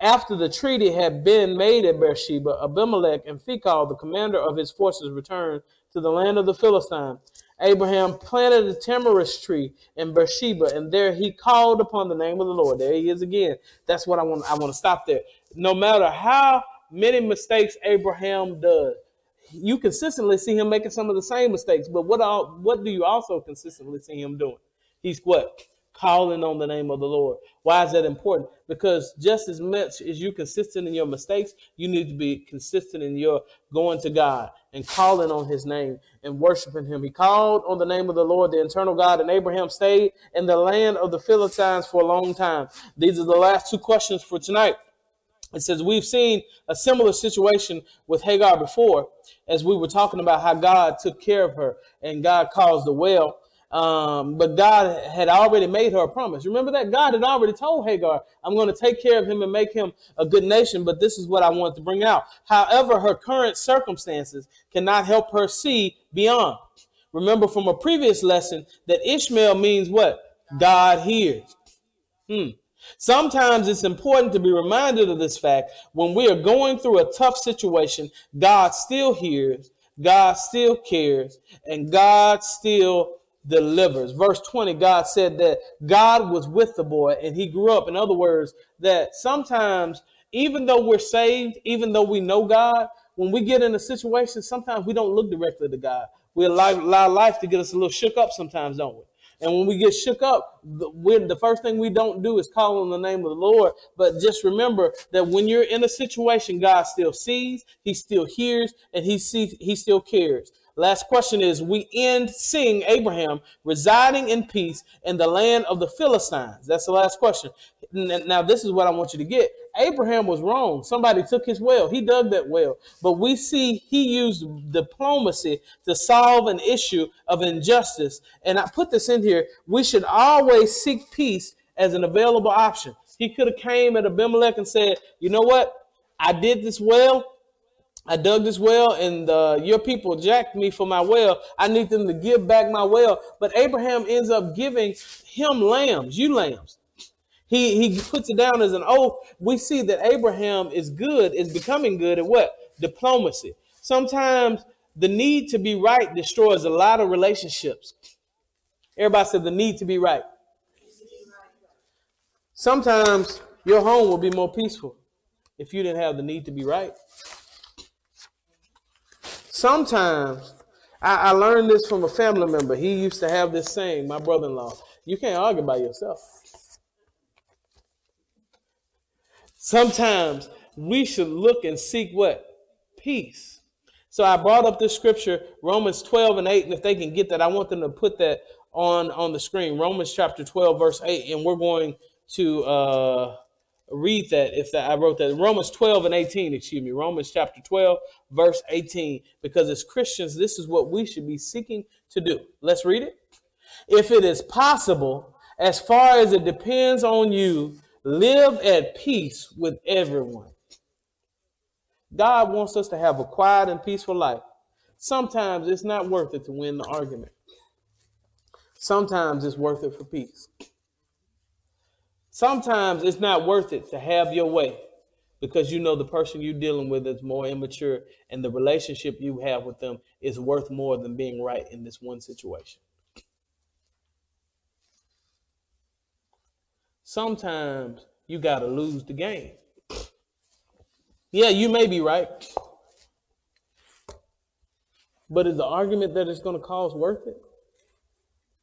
After the treaty had been made at Beersheba, Abimelech and Phicol, the commander of his forces, returned to the land of the Philistines. Abraham planted a tamarisk tree in Beersheba, and there he called upon the name of the Lord. There he is again. That's what I want. I want to stop there. No matter how many mistakes Abraham does, you consistently see him making some of the same mistakes. But what all, what do you also consistently see him doing? He's what calling on the name of the Lord. Why is that important? Because just as much as you consistent in your mistakes, you need to be consistent in your going to God and calling on his name and worshiping him. He called on the name of the Lord, the eternal God, and Abraham stayed in the land of the Philistines for a long time. These are the last two questions for tonight. It says, We've seen a similar situation with Hagar before, as we were talking about how God took care of her and God caused the well um, but God had already made her a promise. Remember that God had already told Hagar, I'm going to take care of him and make him a good nation, but this is what I want to bring out. However, her current circumstances cannot help her see beyond. Remember from a previous lesson that Ishmael means what? God hears. Hmm. Sometimes it's important to be reminded of this fact when we are going through a tough situation, God still hears, God still cares, and God still delivers. Verse 20, God said that God was with the boy and he grew up. In other words, that sometimes, even though we're saved, even though we know God, when we get in a situation, sometimes we don't look directly to God. We allow, allow life to get us a little shook up sometimes, don't we? And when we get shook up, the, the first thing we don't do is call on the name of the Lord. But just remember that when you're in a situation, God still sees, He still hears, and He sees, He still cares. Last question is We end seeing Abraham residing in peace in the land of the Philistines. That's the last question. Now, this is what I want you to get. Abraham was wrong. Somebody took his well. He dug that well. But we see he used diplomacy to solve an issue of injustice. And I put this in here. We should always seek peace as an available option. He could have came at Abimelech and said, you know what? I did this well. I dug this well and uh, your people jacked me for my well. I need them to give back my well. But Abraham ends up giving him lambs, ewe lambs. He, he puts it down as an oath. We see that Abraham is good, is becoming good at what? Diplomacy. Sometimes the need to be right destroys a lot of relationships. Everybody said the need to be right. Sometimes your home will be more peaceful if you didn't have the need to be right. Sometimes I, I learned this from a family member. He used to have this saying, my brother in law, you can't argue by yourself. Sometimes we should look and seek what? Peace. So I brought up this scripture, Romans 12 and 8, and if they can get that, I want them to put that on, on the screen. Romans chapter 12, verse 8, and we're going to uh, read that if that, I wrote that Romans 12 and 18, excuse me, Romans chapter 12, verse 18, because as Christians, this is what we should be seeking to do. Let's read it. If it is possible, as far as it depends on you, live at peace with everyone. God wants us to have a quiet and peaceful life. Sometimes it's not worth it to win the argument. Sometimes it's worth it for peace. Sometimes it's not worth it to have your way because you know the person you're dealing with is more immature and the relationship you have with them is worth more than being right in this one situation. Sometimes you got to lose the game. Yeah, you may be right. But is the argument that it's going to cause worth it?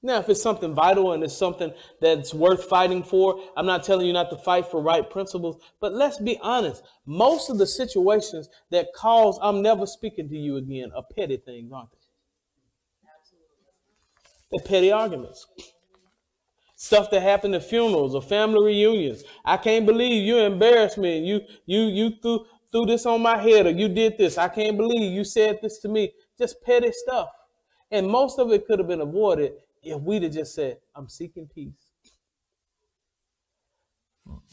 Now, if it's something vital and it's something that's worth fighting for, I'm not telling you not to fight for right principles, but let's be honest. Most of the situations that cause I'm never speaking to you again are petty things, aren't they? They're petty arguments. Stuff that happened at funerals or family reunions. I can't believe you embarrassed me. You you you threw threw this on my head or you did this. I can't believe you said this to me. Just petty stuff. And most of it could have been avoided if we'd have just said, I'm seeking peace.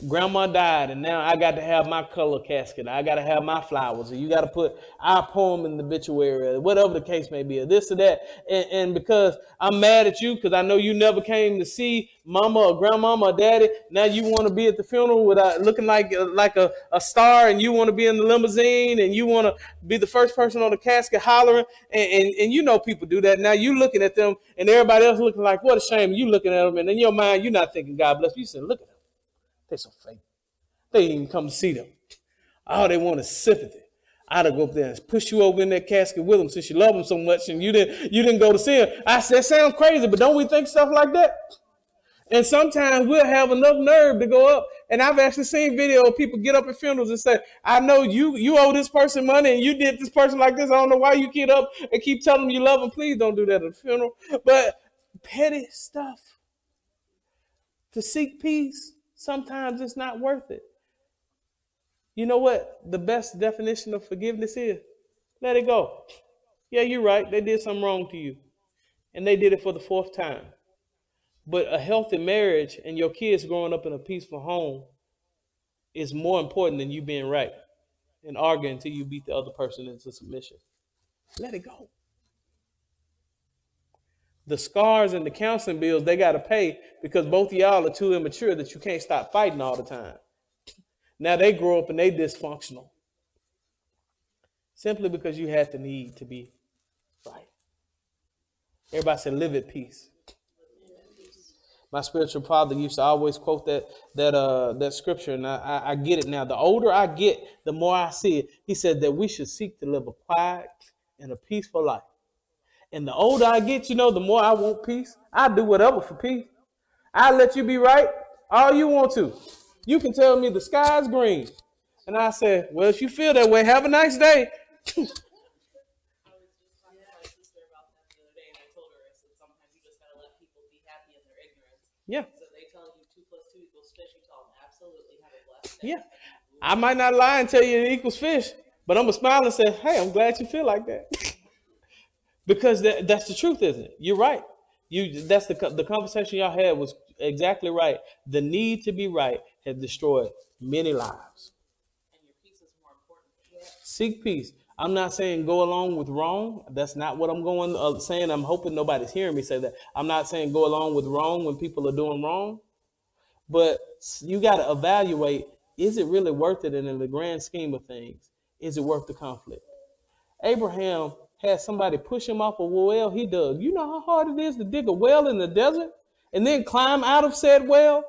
Grandma died, and now I got to have my color casket. I got to have my flowers. And you got to put our poem in the obituary, whatever the case may be, or this or that. And, and because I'm mad at you, because I know you never came to see mama or grandmama or daddy, now you want to be at the funeral without looking like like a, a star, and you want to be in the limousine, and you want to be the first person on the casket hollering. And, and, and you know people do that. Now you looking at them, and everybody else looking like, what a shame. You looking at them, and in your mind, you're not thinking, God bless you. You said, look at. They're so fake. They didn't even come to see them. All they want is sympathy. I'd go up there and push you over in that casket with them since you love them so much and you didn't you didn't go to see them. I said, sounds crazy, but don't we think stuff like that? And sometimes we'll have enough nerve to go up. And I've actually seen video of people get up at funerals and say, I know you you owe this person money and you did this person like this. I don't know why you get up and keep telling them you love them. Please don't do that at a funeral. But petty stuff. To seek peace sometimes it's not worth it. You know what the best definition of forgiveness is? Let it go. Yeah, you're right. They did something wrong to you. And they did it for the fourth time. But a healthy marriage and your kids growing up in a peaceful home is more important than you being right and arguing until you beat the other person into submission. Let it go the scars and the counseling bills they got to pay because both y'all are too immature that you can't stop fighting all the time. Now they grow up and they dysfunctional simply because you had the need to be right. Everybody said, "Live at peace." My spiritual father used to always quote that that uh that scripture, and I, I, I get it now. The older I get, the more I see it. He said that we should seek to live a quiet and a peaceful life and the older I get, you know, the more I want peace. I do whatever for peace. I let you be right all you want to. You can tell me the sky's green. And I said, Well, if you feel that way, have a nice day. Yeah. So they tell you two plus two equals fish, you tell them absolutely have a blessed day. Yeah. I might not lie and tell you it equals fish, but I'm gonna smile and say, Hey, I'm glad you feel like that. because that, that's the truth, isn't it? You're right. You that's the the conversation y'all had was exactly right. The need to be right has destroyed many lives. Peace Seek peace. I'm not saying go along with wrong. That's not what I'm going uh, saying. I'm hoping nobody's hearing me say that. I'm not saying go along with wrong when people are doing wrong. But you got to evaluate: is it really worth it? And in the grand scheme of things, is it worth the conflict? Abraham had somebody push him off a well he dug. You know how hard it is to dig a well in the desert and then climb out of said well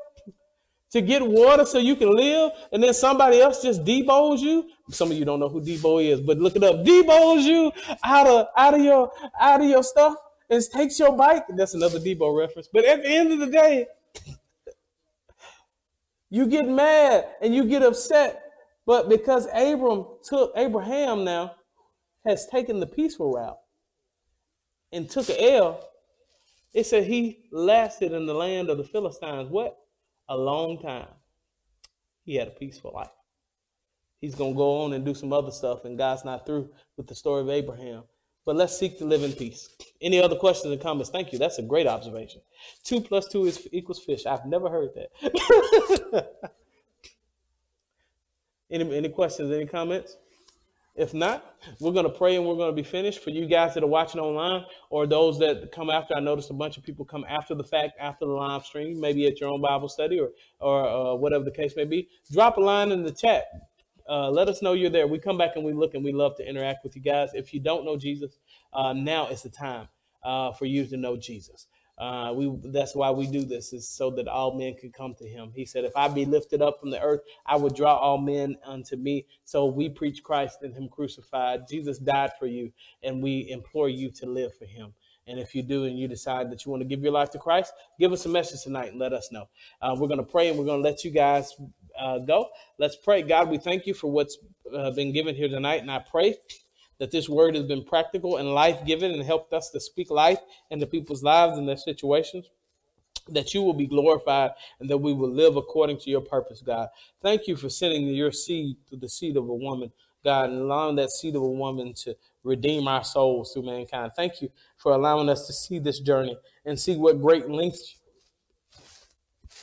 to get water so you can live, and then somebody else just debows you. Some of you don't know who Debo is, but look it up. Debows you out of out of your out of your stuff and takes your bike. That's another Debo reference. But at the end of the day, you get mad and you get upset. But because Abram took Abraham now has taken the peaceful route and took an L, it said he lasted in the land of the Philistines what? A long time. He had a peaceful life. He's going to go on and do some other stuff, and God's not through with the story of Abraham. But let's seek to live in peace. Any other questions and comments? Thank you. That's a great observation. Two plus two is equals fish. I've never heard that. any any questions? Any comments? If not, we're going to pray and we're going to be finished. For you guys that are watching online or those that come after, I noticed a bunch of people come after the fact, after the live stream, maybe at your own Bible study or or uh, whatever the case may be. Drop a line in the chat. Uh, let us know you're there. We come back and we look and we love to interact with you guys. If you don't know Jesus, uh, now is the time uh, for you to know Jesus. Uh, we that's why we do this is so that all men could come to him. He said, "If I be lifted up from the earth, I would draw all men unto me." So we preach Christ and Him crucified. Jesus died for you, and we implore you to live for Him. And if you do, and you decide that you want to give your life to Christ, give us a message tonight and let us know. Uh, we're going to pray and we're going to let you guys uh, go. Let's pray. God, we thank you for what's uh, been given here tonight, and I pray that this word has been practical and life giving and helped us to speak life into people's lives and their situations. That you will be glorified and that we will live according to your purpose, God. Thank you for sending your seed through the seed of a woman, God, and allowing that seed of a woman to redeem our souls through mankind. Thank you for allowing us to see this journey and see what great lengths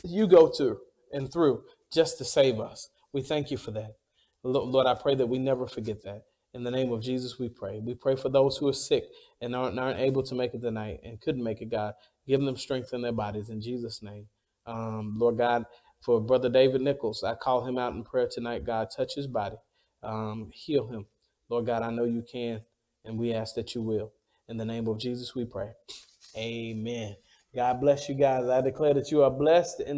you go to and through just to save us. We thank you for that. Lord, I pray that we never forget that. In the name of Jesus, we pray. We pray for those who are sick and aren't, aren't able to make it tonight and couldn't make it, God. Give them strength in their bodies in Jesus' name. Um, Lord God, for Brother David Nichols, I call him out in prayer tonight. God, touch his body, um, heal him. Lord God, I know you can, and we ask that you will. In the name of Jesus, we pray. Amen. God bless you guys. I declare that you are blessed. In